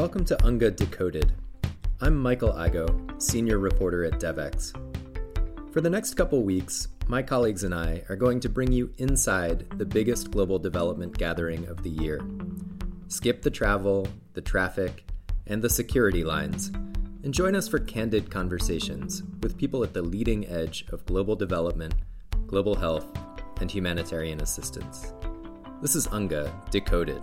Welcome to UNGA Decoded. I'm Michael Igoe, senior reporter at DevEx. For the next couple weeks, my colleagues and I are going to bring you inside the biggest global development gathering of the year. Skip the travel, the traffic, and the security lines, and join us for candid conversations with people at the leading edge of global development, global health, and humanitarian assistance. This is UNGA Decoded.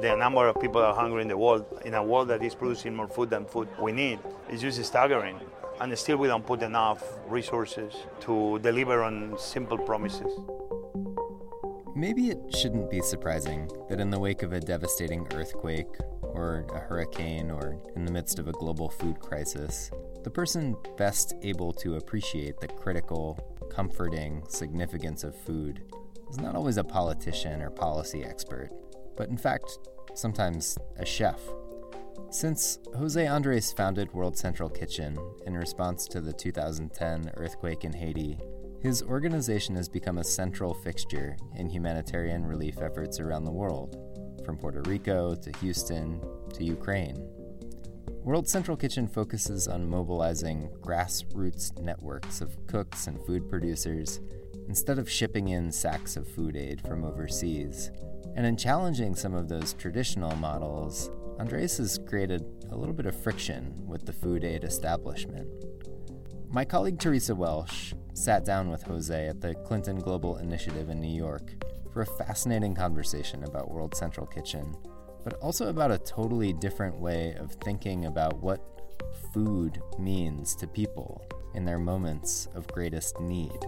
The number of people that are hungry in the world, in a world that is producing more food than food we need, is just staggering. And still, we don't put enough resources to deliver on simple promises. Maybe it shouldn't be surprising that in the wake of a devastating earthquake, or a hurricane, or in the midst of a global food crisis, the person best able to appreciate the critical, comforting significance of food is not always a politician or policy expert, but in fact, sometimes a chef. Since Jose Andres founded World Central Kitchen in response to the 2010 earthquake in Haiti, his organization has become a central fixture in humanitarian relief efforts around the world, from Puerto Rico to Houston to Ukraine. World Central Kitchen focuses on mobilizing grassroots networks of cooks and food producers instead of shipping in sacks of food aid from overseas. And in challenging some of those traditional models, Andres has created a little bit of friction with the food aid establishment. My colleague Teresa Welsh sat down with Jose at the Clinton Global Initiative in New York for a fascinating conversation about World Central Kitchen, but also about a totally different way of thinking about what food means to people in their moments of greatest need.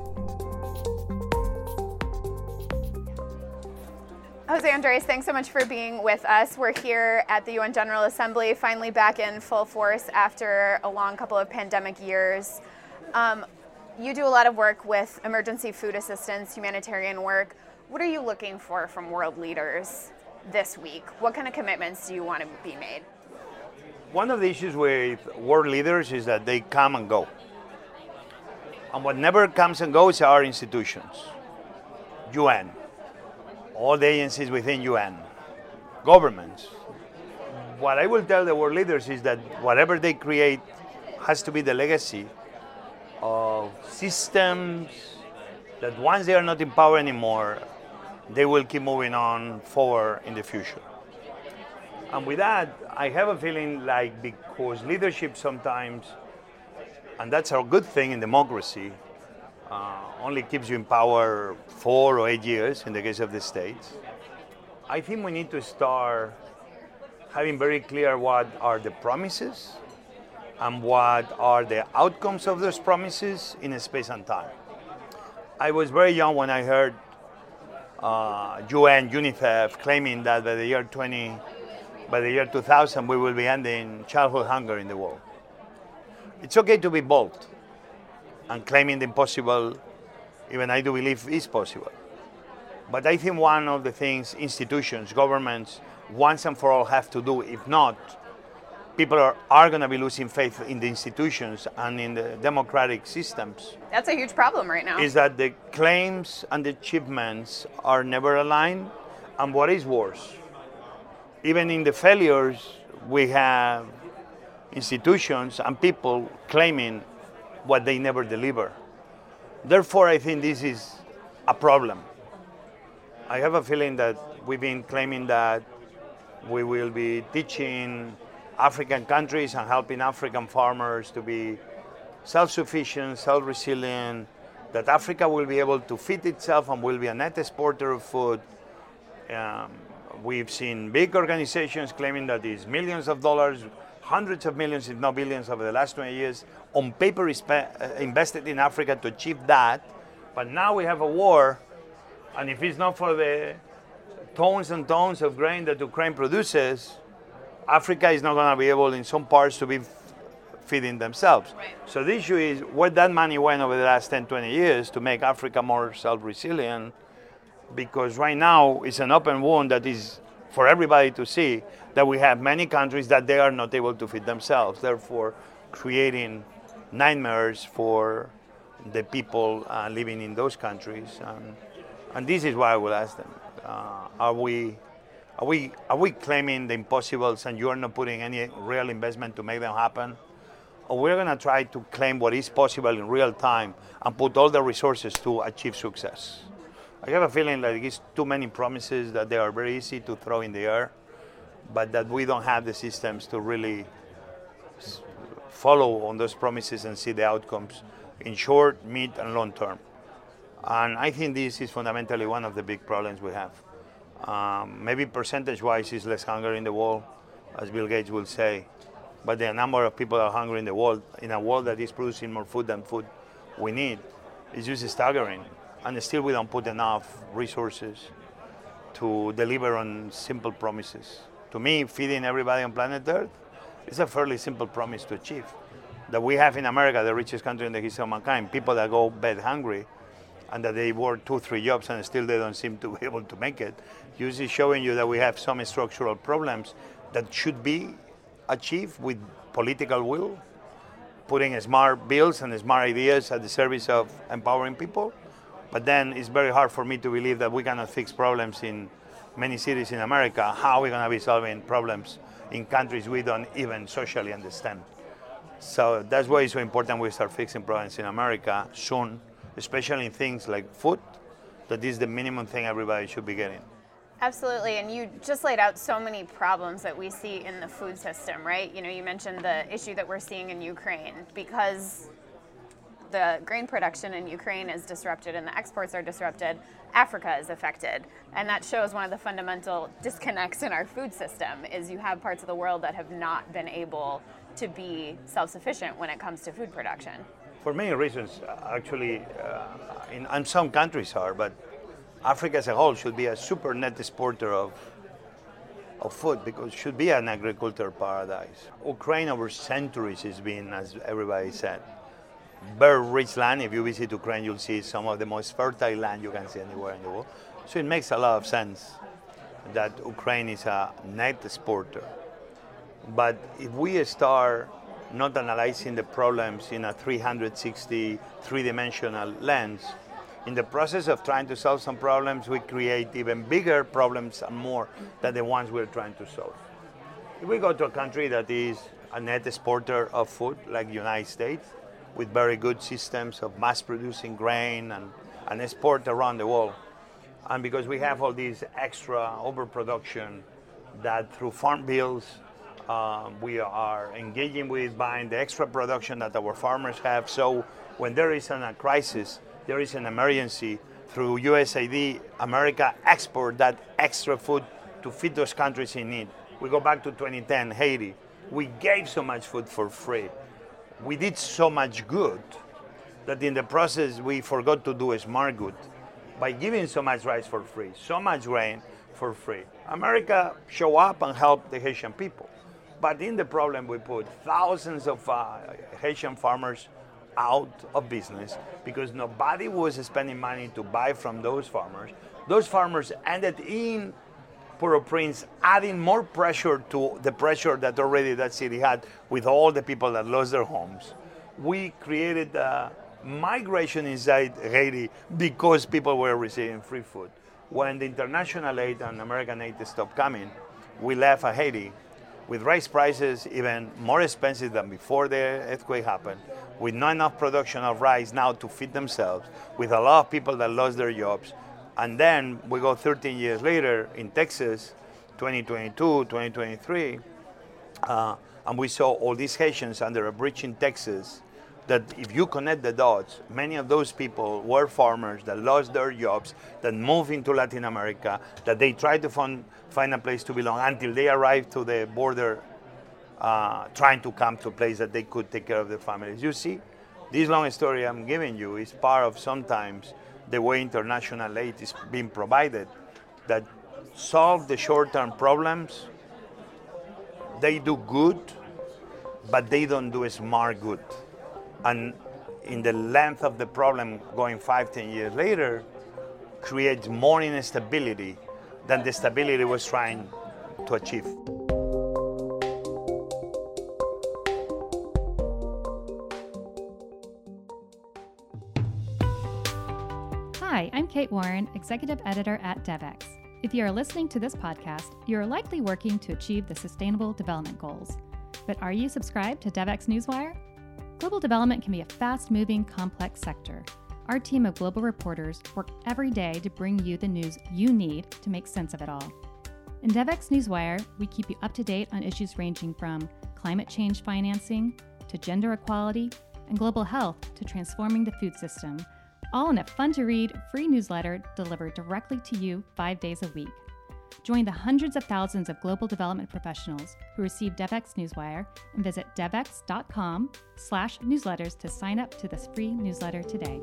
Jose Andres, thanks so much for being with us. We're here at the UN General Assembly, finally back in full force after a long couple of pandemic years. Um, you do a lot of work with emergency food assistance, humanitarian work. What are you looking for from world leaders this week? What kind of commitments do you want to be made? One of the issues with world leaders is that they come and go. And what never comes and goes are institutions. UN, all the agencies within UN, governments. What I will tell the world leaders is that whatever they create has to be the legacy of systems that once they are not in power anymore, they will keep moving on forward in the future. And with that, I have a feeling like because leadership sometimes, and that's a good thing in democracy, only keeps you in power four or eight years in the case of the states. I think we need to start having very clear what are the promises and what are the outcomes of those promises in space and time. I was very young when I heard uh, UN, UNICEF claiming that by the year 20, by the year 2000, we will be ending childhood hunger in the world. It's okay to be bold and claiming the impossible, even I do believe is possible. But I think one of the things institutions, governments, once and for all have to do, if not, people are, are going to be losing faith in the institutions and in the democratic systems. That's a huge problem right now. Is that the claims and the achievements are never aligned. And what is worse, even in the failures, we have institutions and people claiming what they never deliver. Therefore, I think this is a problem. I have a feeling that we've been claiming that we will be teaching African countries and helping African farmers to be self sufficient, self resilient, that Africa will be able to feed itself and will be a net exporter of food. Um, we've seen big organizations claiming that these millions of dollars hundreds of millions, if not billions, over the last 20 years on paper uh, invested in Africa to achieve that. But now we have a war, and if it's not for the tons and tons of grain that Ukraine produces, Africa is not going to be able, in some parts, to be feeding themselves. Right. So the issue is where that money went over the last 10, 20 years to make Africa more self-resilient, because right now it's an open wound that is for everybody to see that we have many countries that they are not able to feed themselves, therefore creating nightmares for the people uh, living in those countries. And, And this is why I will ask them: uh, Are we, are we, are we claiming the impossibles, and you are not putting any real investment to make them happen? Or we're going to try to claim what is possible in real time and put all the resources to achieve success. I have a feeling that it's too many promises that they are very easy to throw in the air, but that we don't have the systems to really follow on those promises and see the outcomes in short, mid, and long term. And I think this is fundamentally one of the big problems we have. Um, maybe percentage wise, is less hunger in the world, as Bill Gates will say, but the number of people that are hungry in the world, in a world that is producing more food than food we need, is just staggering. And still, we don't put enough resources to deliver on simple promises. To me, feeding everybody on planet Earth is a fairly simple promise to achieve. That we have in America, the richest country in the history of mankind, people that go bed hungry and that they work two, three jobs and still they don't seem to be able to make it, usually showing you that we have some structural problems that should be achieved with political will, putting smart bills and smart ideas at the service of empowering people. But then it's very hard for me to believe that we cannot fix problems in many cities in America. How are we going to be solving problems in countries we don't even socially understand? So that's why it's so important we start fixing problems in America soon, especially in things like food. That is the minimum thing everybody should be getting. Absolutely, and you just laid out so many problems that we see in the food system, right? You know, you mentioned the issue that we're seeing in Ukraine because the grain production in Ukraine is disrupted and the exports are disrupted, Africa is affected. And that shows one of the fundamental disconnects in our food system is you have parts of the world that have not been able to be self-sufficient when it comes to food production. For many reasons, actually, uh, in, and some countries are, but Africa as a whole should be a super net exporter of of food because it should be an agricultural paradise. Ukraine over centuries has been, as everybody said, very rich land. If you visit Ukraine, you'll see some of the most fertile land you can see anywhere in the world. So it makes a lot of sense that Ukraine is a net exporter. But if we start not analyzing the problems in a 360, three dimensional lens, in the process of trying to solve some problems, we create even bigger problems and more than the ones we're trying to solve. If we go to a country that is a net exporter of food, like the United States, with very good systems of mass producing grain and, and export around the world. And because we have all these extra overproduction that through farm bills um, we are engaging with buying the extra production that our farmers have. So when there is a crisis, there is an emergency through USAID, America export that extra food to feed those countries in need. We go back to 2010, Haiti. We gave so much food for free we did so much good that in the process we forgot to do a smart good by giving so much rice for free, so much grain for free. America show up and help the Haitian people. But in the problem, we put thousands of uh, Haitian farmers out of business because nobody was spending money to buy from those farmers. Those farmers ended in Port-au-Prince, adding more pressure to the pressure that already that city had with all the people that lost their homes. We created migration inside Haiti because people were receiving free food. When the international aid and American aid stopped coming, we left Haiti with rice prices even more expensive than before the earthquake happened, with not enough production of rice now to feed themselves, with a lot of people that lost their jobs, and then we go 13 years later in Texas, 2022, 2023, uh, and we saw all these Haitians under a bridge in Texas. That if you connect the dots, many of those people were farmers that lost their jobs, that moved into Latin America, that they tried to find, find a place to belong until they arrived to the border, uh, trying to come to a place that they could take care of their families. You see, this long story I'm giving you is part of sometimes the way international aid is being provided that solve the short-term problems they do good but they don't do smart good. And in the length of the problem going five ten years later creates more instability than the stability was trying to achieve Kate Warren, Executive Editor at DevEx. If you are listening to this podcast, you are likely working to achieve the Sustainable Development Goals. But are you subscribed to DevEx Newswire? Global development can be a fast moving, complex sector. Our team of global reporters work every day to bring you the news you need to make sense of it all. In DevEx Newswire, we keep you up to date on issues ranging from climate change financing to gender equality and global health to transforming the food system, all in a fun to read, free newsletter delivered directly to you five days a week. Join the hundreds of thousands of global development professionals who receive DevEx Newswire and visit devex.com slash newsletters to sign up to this free newsletter today.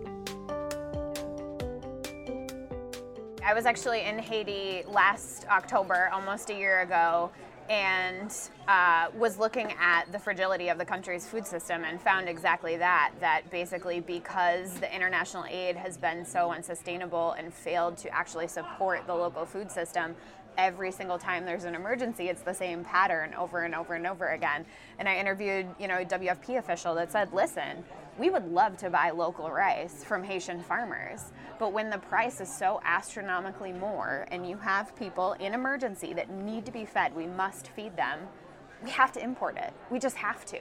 I was actually in Haiti last October, almost a year ago, and uh, was looking at the fragility of the country's food system and found exactly that that basically because the international aid has been so unsustainable and failed to actually support the local food system every single time there's an emergency it's the same pattern over and over and over again and i interviewed you know a wfp official that said listen we would love to buy local rice from Haitian farmers, but when the price is so astronomically more and you have people in emergency that need to be fed, we must feed them, we have to import it. We just have to.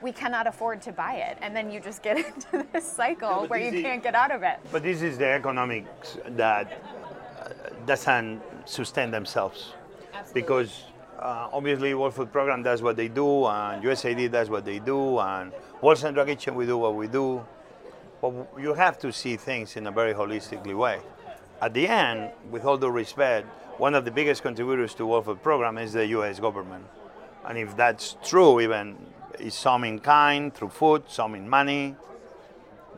We cannot afford to buy it. And then you just get into this cycle where you can't get out of it. But this is the economics that uh, doesn't sustain themselves. Absolutely. Because uh, obviously World Food Program does what they do, and USAID does what they do, and World Central Kitchen we do what we do. But you have to see things in a very holistically way. At the end, with all due respect, one of the biggest contributors to World Food Program is the U.S. government, and if that's true, even is some in kind through food, some in money.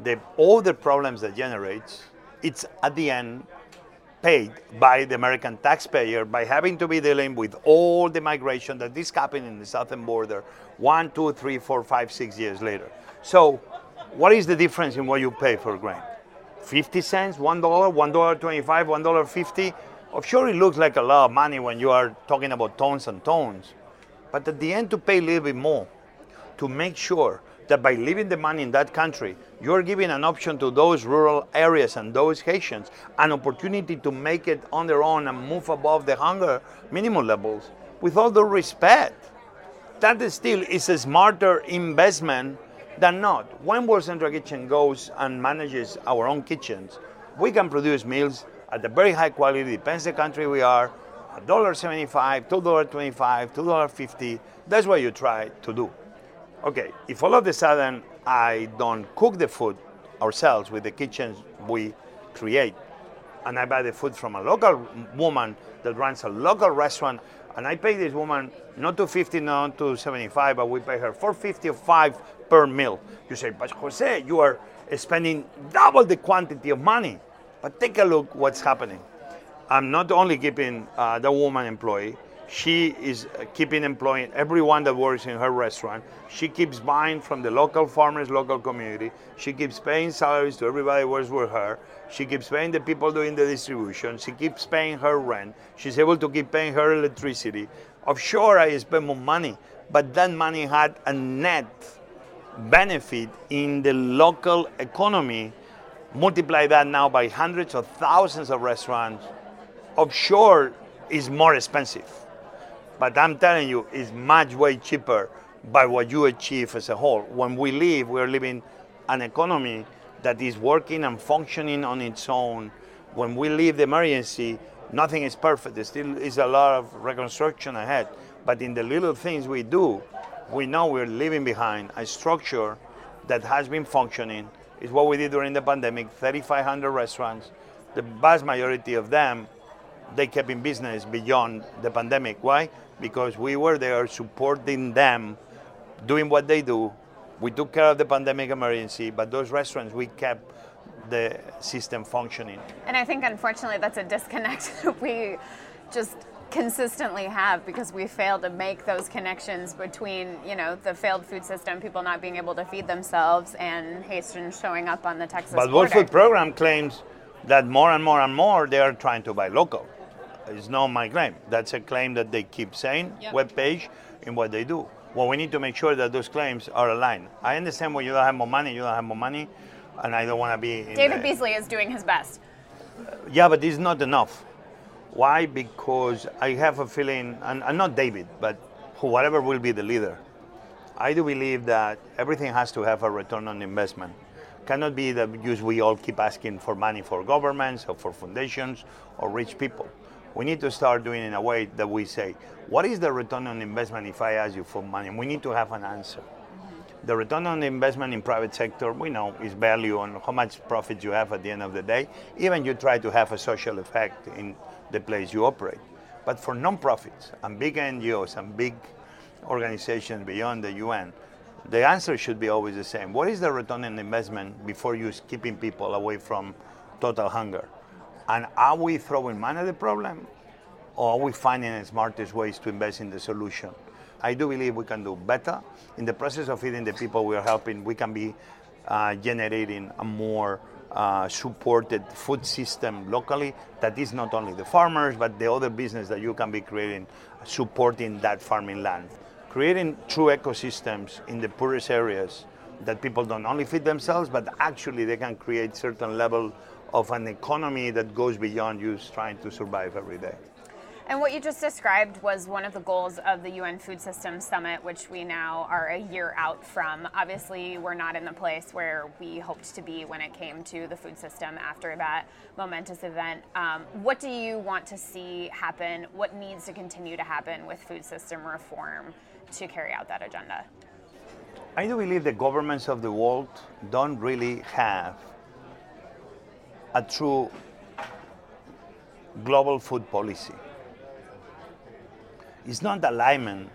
The, all the problems that generates, it's at the end paid by the American taxpayer by having to be dealing with all the migration that is happening in the southern border one, two, three, four, five, six years later. So, what is the difference in what you pay for grain? 50 cents, $1, $1.25, $1.50? Oh, sure, it looks like a lot of money when you are talking about tons and tons. But at the end, to pay a little bit more to make sure that by leaving the money in that country, you're giving an option to those rural areas and those Haitians an opportunity to make it on their own and move above the hunger minimum levels. With all the respect, that still is a smarter investment than not. When World Central Kitchen goes and manages our own kitchens, we can produce meals at a very high quality, depends the country we are, $1.75, $2.25, $2.50. That's what you try to do. Okay, if all of a sudden I don't cook the food ourselves with the kitchens we create, and I buy the food from a local woman that runs a local restaurant, and I pay this woman not 250, not 275, but we pay her 455 per meal. You say, but Jose, you are spending double the quantity of money. But take a look what's happening. I'm not only keeping uh, the woman employee, she is uh, keeping employing everyone that works in her restaurant. She keeps buying from the local farmers, local community. She keeps paying salaries to everybody who works with her. She keeps paying the people doing the distribution. She keeps paying her rent. She's able to keep paying her electricity. Offshore, I spend more money, but that money had a net benefit in the local economy. Multiply that now by hundreds of thousands of restaurants. Offshore is more expensive but I'm telling you, it's much way cheaper by what you achieve as a whole. When we live, we're living an economy that is working and functioning on its own. When we leave the emergency, nothing is perfect. There still is a lot of reconstruction ahead. But in the little things we do, we know we're leaving behind a structure that has been functioning. It's what we did during the pandemic 3,500 restaurants. The vast majority of them, they kept in business beyond the pandemic. Why? because we were there supporting them, doing what they do. We took care of the pandemic emergency, but those restaurants, we kept the system functioning. And I think, unfortunately, that's a disconnect that we just consistently have because we fail to make those connections between you know the failed food system, people not being able to feed themselves, and Haitians showing up on the Texas but border. World Food Program claims that more and more and more they are trying to buy local. It's not my claim. That's a claim that they keep saying, yep. web page, in what they do. Well, we need to make sure that those claims are aligned. I understand when you don't have more money, you don't have more money, and I don't want to be. David the... Beasley is doing his best uh, Yeah, but it's not enough. Why? Because I have a feeling, and, and not David, but whoever will be the leader. I do believe that everything has to have a return on investment. Cannot be that we all keep asking for money for governments or for foundations or rich people. We need to start doing it in a way that we say, what is the return on investment if I ask you for money? We need to have an answer. Mm-hmm. The return on investment in private sector, we know, is value on how much profit you have at the end of the day. Even you try to have a social effect in the place you operate. But for non-profits and big NGOs and big organizations beyond the UN, the answer should be always the same. What is the return on investment before you keeping people away from total hunger? And are we throwing money at the problem or are we finding the smartest ways to invest in the solution? I do believe we can do better. In the process of feeding the people we are helping, we can be uh, generating a more uh, supported food system locally that is not only the farmers but the other business that you can be creating supporting that farming land creating true ecosystems in the poorest areas that people don't only feed themselves but actually they can create certain level of an economy that goes beyond just trying to survive every day and what you just described was one of the goals of the UN Food Systems Summit, which we now are a year out from. Obviously, we're not in the place where we hoped to be when it came to the food system after that momentous event. Um, what do you want to see happen? What needs to continue to happen with food system reform to carry out that agenda? I do believe the governments of the world don't really have a true global food policy it's not alignment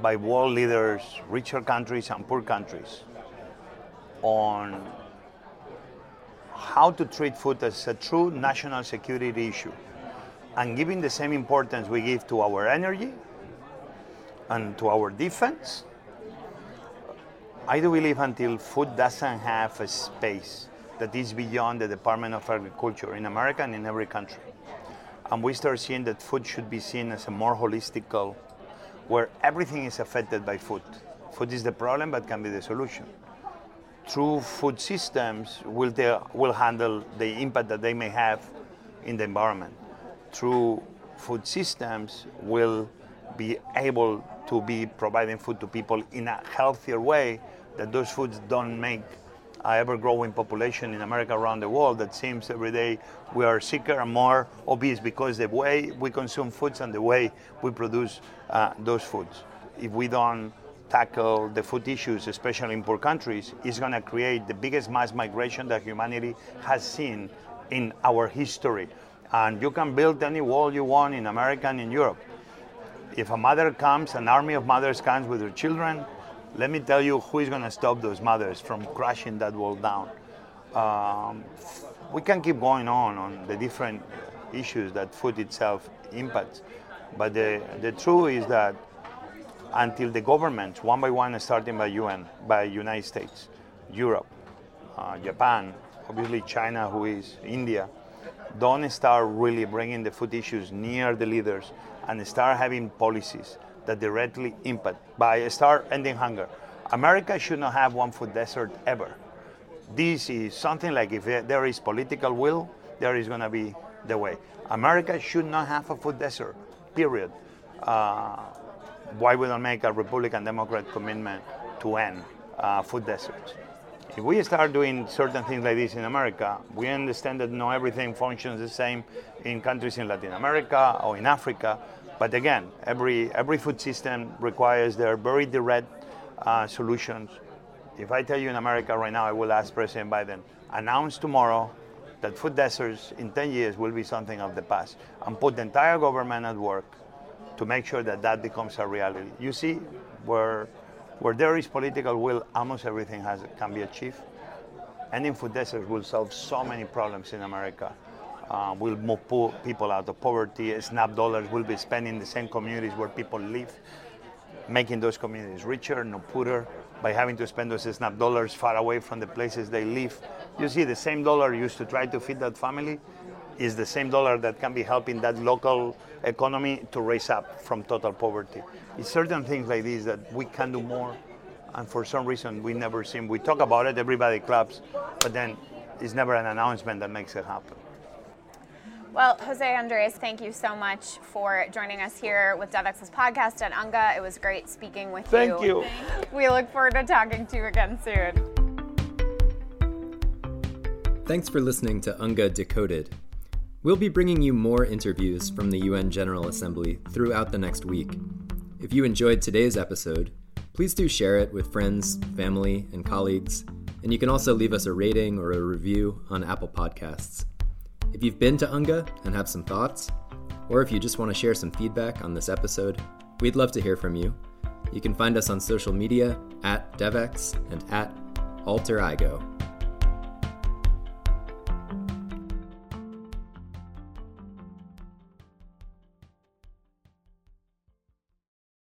by world leaders, richer countries and poor countries, on how to treat food as a true national security issue and giving the same importance we give to our energy and to our defense. I do believe until food doesn't have a space that is beyond the Department of Agriculture in America and in every country and we start seeing that food should be seen as a more holistic goal, where everything is affected by food. Food is the problem, but can be the solution. True food systems will, will handle the impact that they may have in the environment. True food systems will be able to be providing food to people in a healthier way that those foods don't make ever growing population in America around the world that seems every day we are sicker and more obese because the way we consume foods and the way we produce uh, those foods. If we don't tackle the food issues, especially in poor countries, it's going to create the biggest mass migration that humanity has seen in our history. And you can build any wall you want in America and in Europe. If a mother comes, an army of mothers comes with their children, let me tell you who is going to stop those mothers from crashing that wall down. Um, we can keep going on on the different issues that food itself impacts, but the, the truth is that until the governments, one by one, starting by UN, by United States, Europe, uh, Japan, obviously China, who is India, don't start really bringing the food issues near the leaders and start having policies that directly impact by start ending hunger. America should not have one food desert ever. This is something like if there is political will, there is going to be the way. America should not have a food desert, period. Uh, why we don't make a Republican Democrat commitment to end uh, food deserts? If we start doing certain things like this in America, we understand that not everything functions the same in countries in Latin America or in Africa. But again, every, every food system requires their very direct uh, solutions. If I tell you in America right now, I will ask President Biden, announce tomorrow that food deserts in 10 years will be something of the past and put the entire government at work to make sure that that becomes a reality. You see, where, where there is political will, almost everything has, can be achieved. Ending food deserts will solve so many problems in America uh, will move people out of poverty. SNAP dollars will be spent in the same communities where people live, making those communities richer, not poorer, by having to spend those SNAP dollars far away from the places they live. You see, the same dollar used to try to feed that family is the same dollar that can be helping that local economy to raise up from total poverty. It's certain things like this that we can do more, and for some reason we never seem. We talk about it, everybody claps, but then it's never an announcement that makes it happen. Well, Jose Andres, thank you so much for joining us here with DevEx's podcast at UNGA. It was great speaking with Thank you. Thank you. We look forward to talking to you again soon. Thanks for listening to UNGA Decoded. We'll be bringing you more interviews from the UN General Assembly throughout the next week. If you enjoyed today's episode, please do share it with friends, family, and colleagues, and you can also leave us a rating or a review on Apple Podcasts. If you've been to UNGA and have some thoughts, or if you just want to share some feedback on this episode, we'd love to hear from you. You can find us on social media at DevEx and at AlterIgo.